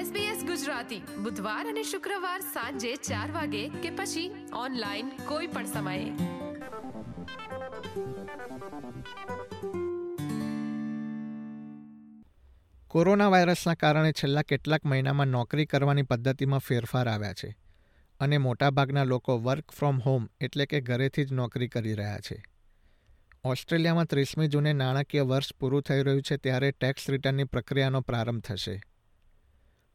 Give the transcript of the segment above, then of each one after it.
SBS Gujarati. બુધવાર અને શુક્રવાર સાંજે 4 વાગે કે પછી ઓનલાઈન કોઈ પણ સમયે. કોરોના વાયરસના કારણે છેલ્લા કેટલાક મહિનામાં નોકરી કરવાની પદ્ધતિમાં ફેરફાર આવ્યા છે અને મોટાભાગના લોકો વર્ક ફ્રોમ હોમ એટલે કે ઘરેથી જ નોકરી કરી રહ્યા છે. ઓસ્ટ્રેલિયામાં ત્રીસમી જૂને નાણાકીય વર્ષ પૂરું થઈ રહ્યું છે ત્યારે ટેક્સ રિટર્નની પ્રક્રિયાનો પ્રારંભ થશે.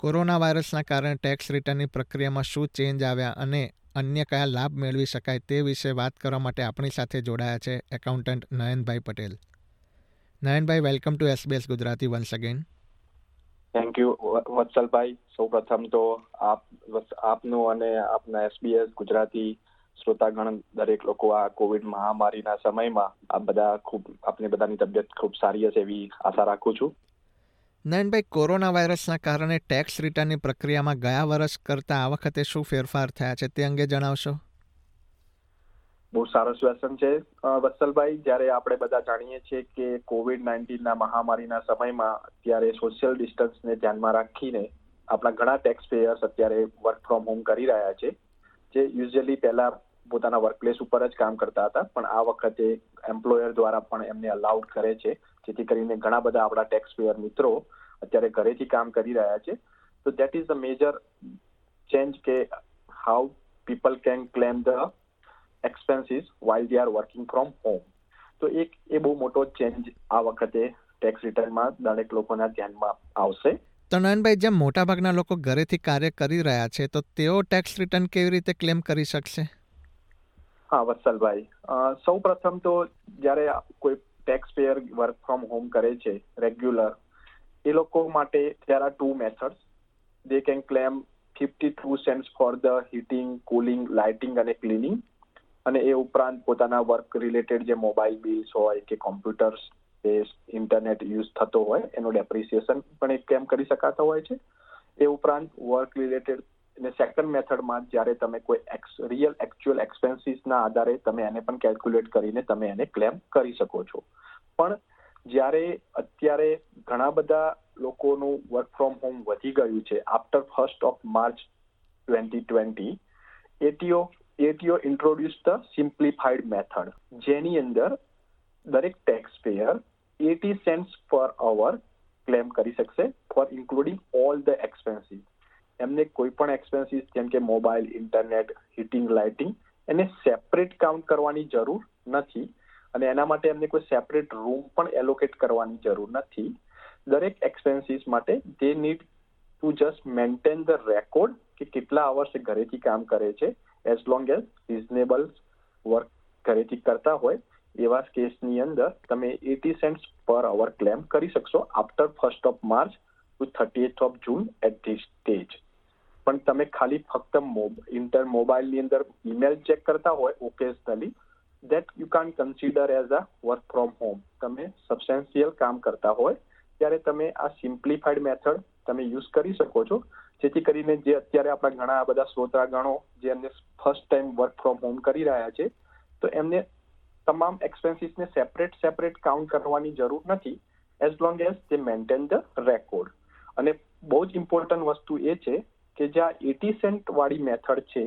કોરોના વાયરસના કારણે ટેક્સ રિટર્નની પ્રક્રિયામાં શું ચેન્જ આવ્યા અને અન્ય કયા લાભ મેળવી શકાય તે વિશે વાત કરવા માટે આપણી સાથે જોડાયા છે accountant Nayanbhai Patel. Nayanbhai, welcome to SBS Gujarati once again thank you Vatsalbhai, સૌપ્રથમ તો આપ આપનું અને આપના એસબીએસ ગુજરાતી શ્રોતાગણ દરેક લોકો આ કોવિડ મહામારીના સમયમાં આ બધા ખૂબ, આપની બધાની તબિયત ખૂબ સારી હશે એવી આશા રાખું છું. નયનભાઈ કોરોના વાયરસના કારણે ટેક્સ રિટર્નની પ્રક્રિયામાં ગયા વર્ષ કરતાં આ વખતે શું ફેરફાર થયા છે તે અંગે જણાવશો? બહુ સારો ક્વેશ્ચન છે. વત્સલભાઈ, જ્યારે આપણે બધા જાણીએ છીએ કે કોવિડ નાઇન્ટીનના મહામારીના સમયમાં અત્યારે સોશિયલ ડિસ્ટન્સને ધ્યાનમાં રાખીને આપણા ઘણા ટેક્સ પેયર્સ અત્યારે વર્ક ફ્રોમ હોમ કરી રહ્યા છે. જે યુઝ્યુઅલી પહેલા પોતાના વર્કપ્લેસ ઉપર જ કામ કરતા હતા. પણ આ વખતે એમ્પ્લોયર દ્વારા પણ એમને અલાઉડ કરે છે. જેથી કરીને ઘણા બધા આપણા ટેક્સ પેયર મિત્રો અત્યારે ઘરેથી કામ કરી રહ્યા છે. તો that is the major change કે how people can claim the expenses while they are working from home તો એક એ બહુ મોટો ચેન્જ આ વખતે ટેક્સ રિટર્નમાં દરેક લોકોના ધ્યાનમાં આવશે. તો નયનભાઈ જેમ મોટાભાગના લોકો ઘરેથી કાર્ય કરી રહ્યા છે, તો તેઓ ટેક્સ રિટર્ન કેવી રીતે ક્લેમ કરી શકશે? હા, વત્સલભાઈ. સૌ પ્રથમ તો જ્યારે કોઈ tax payer work from home કરે છે રેગ્યુલર એ લોકો માટે there two methods they can claim fifty two cents for the heating cooling lighting અને ક્લિનિંગ અને એ ઉપરાંત પોતાના વર્ક રિલેટેડ જે મોબાઈલ બિલ્સ હોય કે કોમ્પ્યુટર્સ કે ઇન્ટરનેટ યુઝ થતો હોય, એનું ડેપ્રિસિએશન પણ એક કેમ કરી શકાતો હોય છે. એ ઉપરાંત વર્ક રિલેટેડ અને સેકન્ડ મેથડમાં જ્યારે તમે કોઈ એક્સ રિયલ એક્ચ્યુઅલ એક્સપેન્સીસના આધારે તમે એને પણ કેલ્ક્યુલેટ કરીને તમે એને ક્લેમ કરી શકો છો. પણ જ્યારે અત્યારે ઘણા બધા લોકોનું વર્ક ફ્રોમ હોમ વધી ગયું છે after first of March twenty twenty ATO ATO introduce the simplified method જેની અંદર દરેક ટેક્સ પેયર એટી સેન્ટ્સ પર અવર ક્લેમ કરી શકશે for including all the expenses એમને કોઈ પણ એક્સપેન્સીસ જેમ કે મોબાઈલ ઇન્ટરનેટ હીટિંગ લાઇટિંગ એને સેપરેટ કાઉન્ટ કરવાની જરૂર નથી. અને એના માટે એમને કોઈ સેપરેટ રૂમ પણ એલોકેટ કરવાની જરૂર નથી. દરેક એક્સપેન્સીસ માટે they need to just maintain the record કે કેટલા અવર્સ ઘરેથી કામ કરે છે. As long as reasonable work ઘરેથી કરતા હોય, એવા કેસની અંદર તમે એટી સેન્ટ્સ પર અવર ક્લેમ કરી શકશો after first of March to thirty of June at this stage પણ તમે ખાલી ફક્ત ઇન્ટર મોબાઈલની અંદર ઈમેલ ચેક કરતા હોય occasionally that you can consider as a work from home તમે સબસ્ટેન્શિયલ કામ કરતા હોય, ત્યારે તમે આ સિમ્પ્લિફાઈડ મેથડ તમે યુઝ કરી શકો છો. જેથી કરીને જે અત્યારે આપણા ઘણા બધા શ્રોતાગણો જે એમને first time work from home કરી રહ્યા છે, તો એમને તમામ એક્સપેન્સીસને સેપરેટ સેપરેટ કાઉન્ટ કરવાની જરૂર નથી એઝ લોંગ એઝ તે મેન્ટેન ધ રેકોર્ડ અને બહુ જ ઇમ્પોર્ટન્ટ વસ્તુ એ છે કે જ્યાં એટી સેન્ટ વાળી મેથડ છે,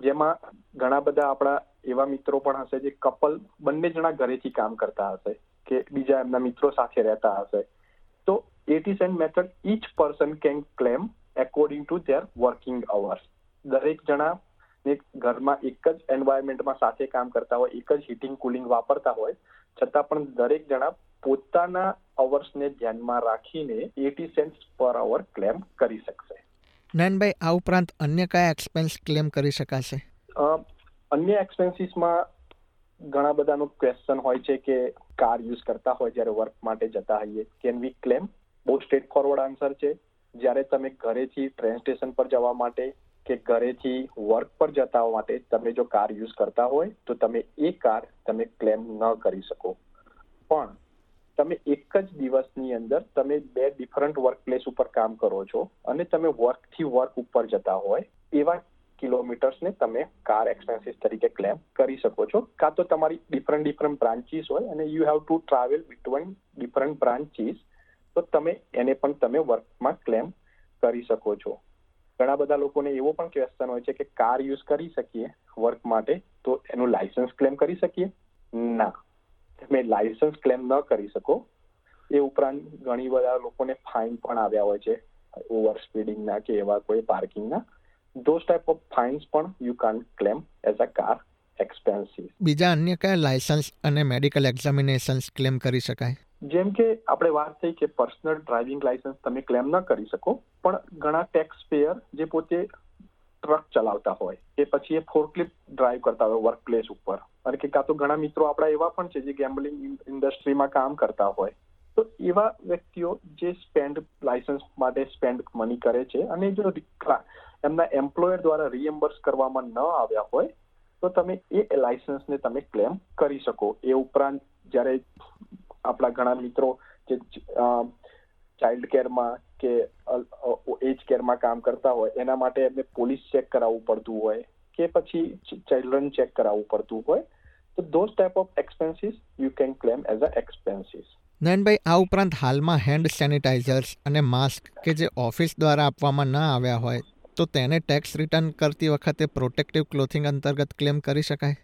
જેમાં ઘણા બધા આપણા એવા મિત્રો પણ હશે જે કપલ બંને જણા ઘરેથી કામ કરતા હશે કે બીજા એમના મિત્રો સાથે રહેતા હશે. તો eighty cent method each person can claim according to their working hours. દરેક જણા ઘરમાં એક જ એન્વાયરમેન્ટમાં સાથે કામ કરતા હોય, એક જ હીટિંગ કુલિંગ વાપરતા હોય, છતાં પણ દરેક જણા પોતાના અવર્સને ધ્યાનમાં રાખીને એટી સેન્ટ્સ પર અવર ક્લેમ કરી શકશે. નયનભાઈ આ ઉપરાંત અન્ય કયા એક્સપેન્સ ક્લેમ કરી શકાશે? અન્ય એક્સપેન્સીસમાં ઘણા બધાનો ક્વેશ્ચન હોય છે કે કાર યુઝ કરતા હોય જ્યારે વર્ક માટે જતા હોઈએ. કેન વી ક્લેમ બહુ સ્ટ્રેટ ફોરવર્ડ આન્સર છે. જ્યારે તમે ઘરેથી ટ્રેન સ્ટેશન પર જવા માટે કે ઘરેથી વર્ક પર જતા માટે તમે જો કાર યુઝ કરતા હોય, તો તમે એ કાર તમે ક્લેમ ન કરી શકો. પણ તમે એક જ દિવસની અંદર તમે બે ડિફરન્ટ વર્ક પ્લેસ ઉપર કામ કરો છો અને તમે વર્કથી વર્ક ઉપર જતા હોય, એવા કિલોમીટર્સને તમે કાર એક્સપેન્સીસ તરીકે ક્લેમ કરી શકો છો. કાં તો તમારી ડિફરન્ટ ડિફરન્ટ બ્રાન્ચીસ હોય અને you have to travel between different branches તો તમે એને પણ તમે વર્કમાં ક્લેમ કરી શકો છો. ઘણા બધા લોકોને એવો પણ ક્વેશ્ચન હોય છે કે કાર યુઝ કરી શકીએ વર્ક માટે, તો એનું લાયસન્સ ક્લેમ કરી શકીએ? ના. તમે લાયસન્સ ક્લેમ ન કરી શકો. એ ઉપરાંત ઘણી બધા લોકોને ફાઇન પણ આવ્યા હોય છે. ઓવર સ્પીડિંગના કે એવા કોઈ પાર્કિંગના ધોઝ ટાઈપ ઓફ ફાઇન્સ પણ you can claim as a car expensive બીજા અન્ય કયા લાયસન્સ અને મેડિકલ એક્ઝામિનેશન્સ ક્લેમ કરી શકાય? જેમ કે આપણે વાત થઈ કે પર્સનલ ડ્રાઇવિંગ લાયસન્સ તમે ક્લેમ ન કરી શકો પણ ઘણા ટેક્સ પેયર જે પોતે ટ્રક ચલાવતા હોય કે પછી એ ફોરક્લિપ ડ્રાઈવ કરતા હોય વર્ક પ્લેસ ઉપર. અને કે કાં તો ઘણા મિત્રો આપણા એવા પણ છે જે ગેમ્બલિંગ ઇન્ડસ્ટ્રીમાં કામ કરતા હોય. તો એવા વ્યક્તિઓ જે સ્પેન્ડ લાયસન્સ માટે સ્પેન્ડ મની કરે છે અને જો એમના એમ્પ્લોયર દ્વારા રીએમ્બર્સ કરવામાં ન આવ્યા હોય, તો તમે એ લાયસન્સને તમે ક્લેમ કરી શકો. એ ઉપરાંત જ્યારે આપણા ઘણા મિત્રો જે ચાઇલ્ડ કેરમાં કે એજ કેરમાં કામ કરતા હોય એના માટે એમને પોલીસ ચેક કરાવવું પડતું હોય કે પછી ચિલ્ડ્રન ચેક કરાવવું પડતું હોય. તો those type of expenses you can claim as a expenses Nayanbhai આ ઉપરાંત હાલમાં હેન્ડ સેનિટાઈઝર્સ અને માસ્ક કે જે ઓફિસ દ્વારા આપવામાં ન આવ્યા હોય તો તેને ટેક્સ રિટર્ન કરતી વખતે પ્રોટેક્ટિવ ક્લોથિંગ અંતર્ગત ક્લેમ કરી શકાય?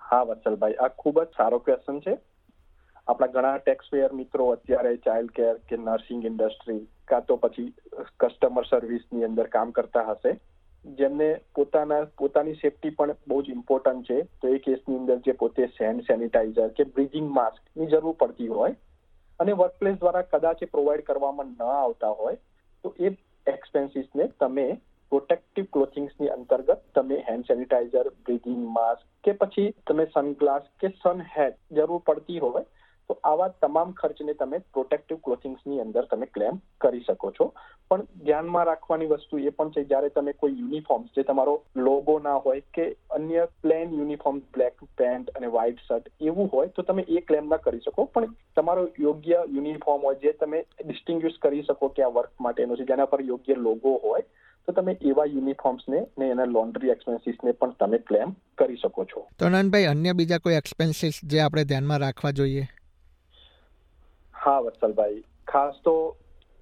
હા વત્સલભાઈ આ ખૂબ જ સારો ક્વેશ્ચન છે. આપણા ઘણા ટેક્સ મિત્રો અત્યારે ચાઇલ્ડ કેર કે નર્સિંગ ઇન્ડસ્ટ્રી કાં તો પછી કસ્ટમર સર્વિસની અંદર કામ કરતા હશે. જેમને પોતાના, પોતાની સેફટી પણ બહુ જ ઇમ્પોર્ટન્ટ છે. તો એ કેસની અંદર જે પોતે હેન્ડ સેનિટાઈઝર કે બ્રિજિંગ માસ્કની જરૂર પડતી હોય અને વર્કપ્લેસ દ્વારા કદાચ પ્રોવાઈડ કરવામાં ન આવતા હોય, તો એ એક્સપેન્સીસને તમે પ્રોટેક્ટિવ ક્લોથિંગ્સની અંતર્ગત તમે હેન્ડ સેનિટાઈઝર બ્રિધિંગ માસ્ક કે પછી તમે સનગ્લાસ કે સન હેટ જરૂર પડતી હોય તો આવા તમામ ખર્ચને તમે પ્રોટેક્ટિવ ક્લોથિંગ્સની અંદર તમે ક્લેમ કરી શકો છો. પણ ધ્યાનમાં રાખવાની વસ્તુ એ પણ છે, જ્યારે તમે કોઈ યુનિફોર્મ જે તમારો લોગો ના હોય કે અન્ય પ્લેન યુનિફોર્મ બ્લેક પેન્ટ અને વ્હાઇટ શર્ટ એવું હોય, તો તમે એ ક્લેમ ના કરી શકો. પણ તમારો યોગ્ય યુનિફોર્મ હોય, જે તમે ડિસ્ટિંગ્વિશ કરી શકો કે આ વર્ક માટેનો છે, જેના પર યોગ્ય લોગો હોય, તો તમે એવા યુનિફોર્મ્સને ને એના લોન્ડ્રી એક્સપેન્સીસને પણ તમે ક્લેમ કરી શકો છો. તો નંદભાઈ, અન્ય બીજા કોઈ એક્સપેન્સીસ જે આપણે ધ્યાનમાં રાખવા જોઈએ? હા, વત્સલભાઈ. ખાસ તો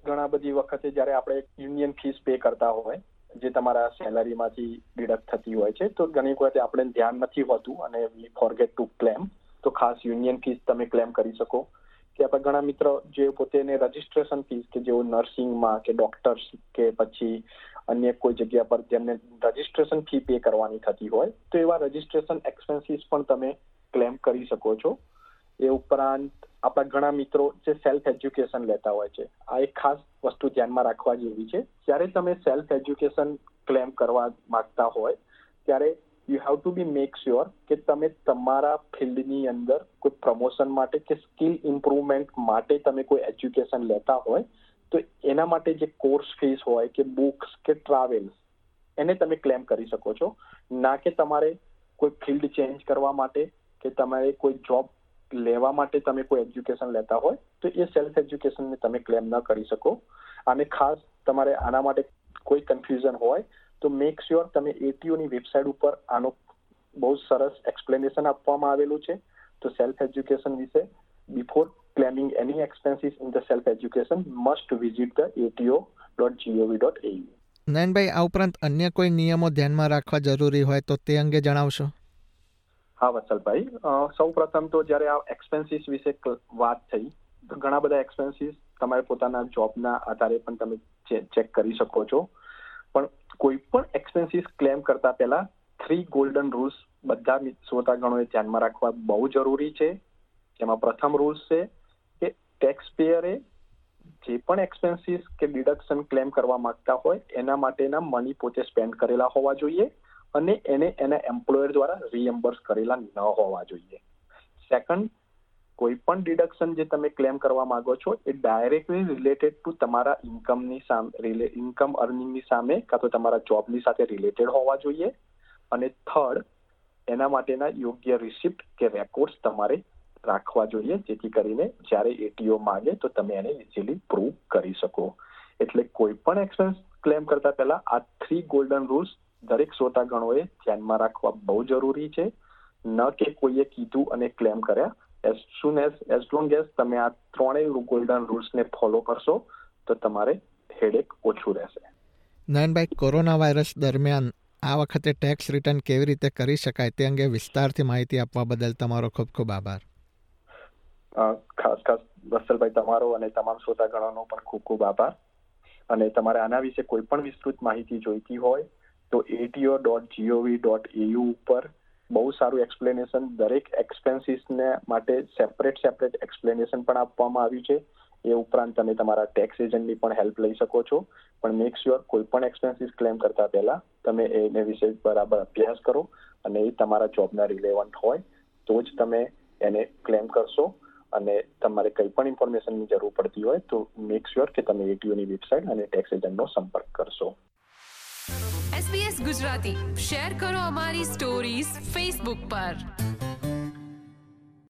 ઘણા બધી વખતે જ્યારે આપણે યુનિયન ફીસ પે કરતા હોય, જે તમારા સેલરીમાંથી ડિડક્ટ થતી હોય છે, તો ઘણી વખતે આપણે ધ્યાન નથી હોતું અને વી ફોરગેટ ટુ ક્લેમ તો ખાસ યુનિયન ફીસ તમે ક્લેમ કરી શકો. કે આપણા ઘણા મિત્રો જે પોતેને રજીસ્ટ્રેશન ફીસ કે જેઓ નર્સિંગમાં કે ડોક્ટર્સ કે પછી અન્ય કોઈ જગ્યા પર જેમને રજીસ્ટ્રેશન ફી પે કરવાની થતી હોય, તો એવા રજીસ્ટ્રેશન એક્સપેન્સીસ પણ તમે ક્લેમ કરી શકો છો. એ ઉપરાંત આપણા ઘણા મિત્રો જે સેલ્ફ એજ્યુકેશન લેતા હોય છે, આ એક ખાસ વસ્તુ ધ્યાનમાં રાખવા જેવી છે. જ્યારે તમે સેલ્ફ એજ્યુકેશન ક્લેમ કરવા માંગતા હોય, ત્યારે you have to be make sure કે તમે તમારા ફિલ્ડની અંદર કોઈ પ્રમોશન માટે કે સ્કિલ ઇમ્પ્રુવમેન્ટ માટે તમે કોઈ એજ્યુકેશન લેતા હોય, તો એના માટે જે કોર્સ ફીસ હોય કે બુક્સ કે ટ્રાવેલ્સ એને તમે ક્લેમ કરી શકો છો. ના કે તમારે કોઈ ફિલ્ડ ચેન્જ કરવા માટે કે તમારે કોઈ જોબ લેવા માટે તમે કોઈ એજ્યુકેશન લેતા હોય, તો એ સેલ્ફ એજ્યુકેશનને તમે ક્લેમ ન કરી શકો. અને ખાસ તમારે આના માટે કોઈ કન્ફ્યુઝન હોય, તો મેક શ્યોર તમે એટીઓની વેબસાઇટ ઉપર આનો બહુ સરસ એક્સપ્લેનેશન આપવામાં આવેલું છે. તો સેલ્ફ એજ્યુકેશન વિશે before claiming any expenses in the self education must visit the ATO dot GOV dot AU Nayanbhai, આ ઉપરાંત અન્ય કોઈ નિયમો ધ્યાનમાં રાખવા જરૂરી હોય તો તે અંગે જણાવશો? હા, વત્સલભાઈ. સૌ પ્રથમ તો જ્યારે આ એક્સપેન્સીસ વિશે વાત થઈ ઘણા બધા એક્સપેન્સીસ તમારે પોતાના જોબના આધારે પણ તમે ચેક કરી શકો છો. પણ કોઈ પણ એક્સપેન્સીસ ક્લેમ કરતા પહેલા થ્રી ગોલ્ડન રૂલ્સ બધા શ્રોતાગણોએ ધ્યાનમાં રાખવા બહુ જરૂરી છે. જેમાં પ્રથમ રૂલ્સ છે કે ટેક્સ પેયરે જે પણ એક્સપેન્સીસ કે ડિડક્શન ક્લેમ કરવા માંગતા હોય, એના માટેના મની પોતે સ્પેન્ડ કરેલા હોવા જોઈએ. અને એને એના એમ્પ્લોયર દ્વારા રીએમ્બર્સ કરેલા ન હોવા જોઈએ. સેકન્ડ કોઈ પણ ડિડક્શન જે તમે ક્લેમ કરવા માંગો છો, એ ડાયરેક્ટલી રિલેટેડ ટુ તમારા ઇન્કમની સામે ઇન્કમ અર્નિંગની સામે કાં તો તમારા જોબની સાથે રિલેટેડ હોવા જોઈએ. અને થર્ડ એના માટેના યોગ્ય રિસિપ્ટ કે રેકોર્ડ્સ તમારે રાખવા જોઈએ, જેથી કરીને જ્યારે એટીઓ માંગે તો તમે એને ઇઝીલી પ્રૂવ કરી શકો. એટલે કોઈ પણ એક્સપેન્સ ક્લેમ કરતા પહેલા આ થ્રી ગોલ્ડન રૂલ્સ દરેક શ્રોતાગણોએ ધ્યાનમાં રાખવા બહુ જરૂરી છે. ન કે કોઈએ કીધું અને ક્લેમ કર્યા. As soon as as long as તમે આ ત્રણેય ગોલ્ડન રૂલ્સને ફોલો કરશો તો તમારે હેડેક ઓછું રહેશે. નયનભાઈ કોરોના વાયરસ દરમિયાન આ વખતે ટેક્સ રિટર્ન કેવી રીતે કરી શકાય તે અંગે વિસ્તારથી માહિતી આપવા બદલ તમારો ખૂબ ખૂબ આભાર. ખાસ ખાસ વત્સલભાઈ તમારો અને તમામ શ્રોતાગણોનો પણ ખૂબ ખૂબ આભાર. અને તમારે આના વિશે કોઈ પણ વિસ્તૃત માહિતી જોઈતી હોય તો ATO dot GOV dot AU ઉપર બહુ સારું એક્સપ્લેનેશન દરેક એક્સપેન્સીસને માટે સેપરેટ સેપરેટ એક્સપ્લેનેશન પણ આપવામાં આવ્યું છે. એ ઉપરાંત તમે તમારા ટેક્સ એજન્ટની પણ હેલ્પ લઈ શકો છો. પણ મેક શ્યોર કોઈ પણ એક્સપેન્સીસ ક્લેમ કરતા પહેલા તમે એને વિશે બરાબર અભ્યાસ કરો અને એ તમારા જોબના રિલેવન્ટ હોય તો જ તમે એને ક્લેમ કરશો. અને તમારે કંઈ પણ ઇન્ફોર્મેશનની જરૂર પડતી હોય તો મેક શ્યોર કે તમે એટીઓની વેબસાઇટ અને ટેક્સ એજન્ટનો સંપર્ક કરશો. SBS ગુજરાતી. શેર કરો અમારી સ્ટોરીઝ ફેસબુક પર.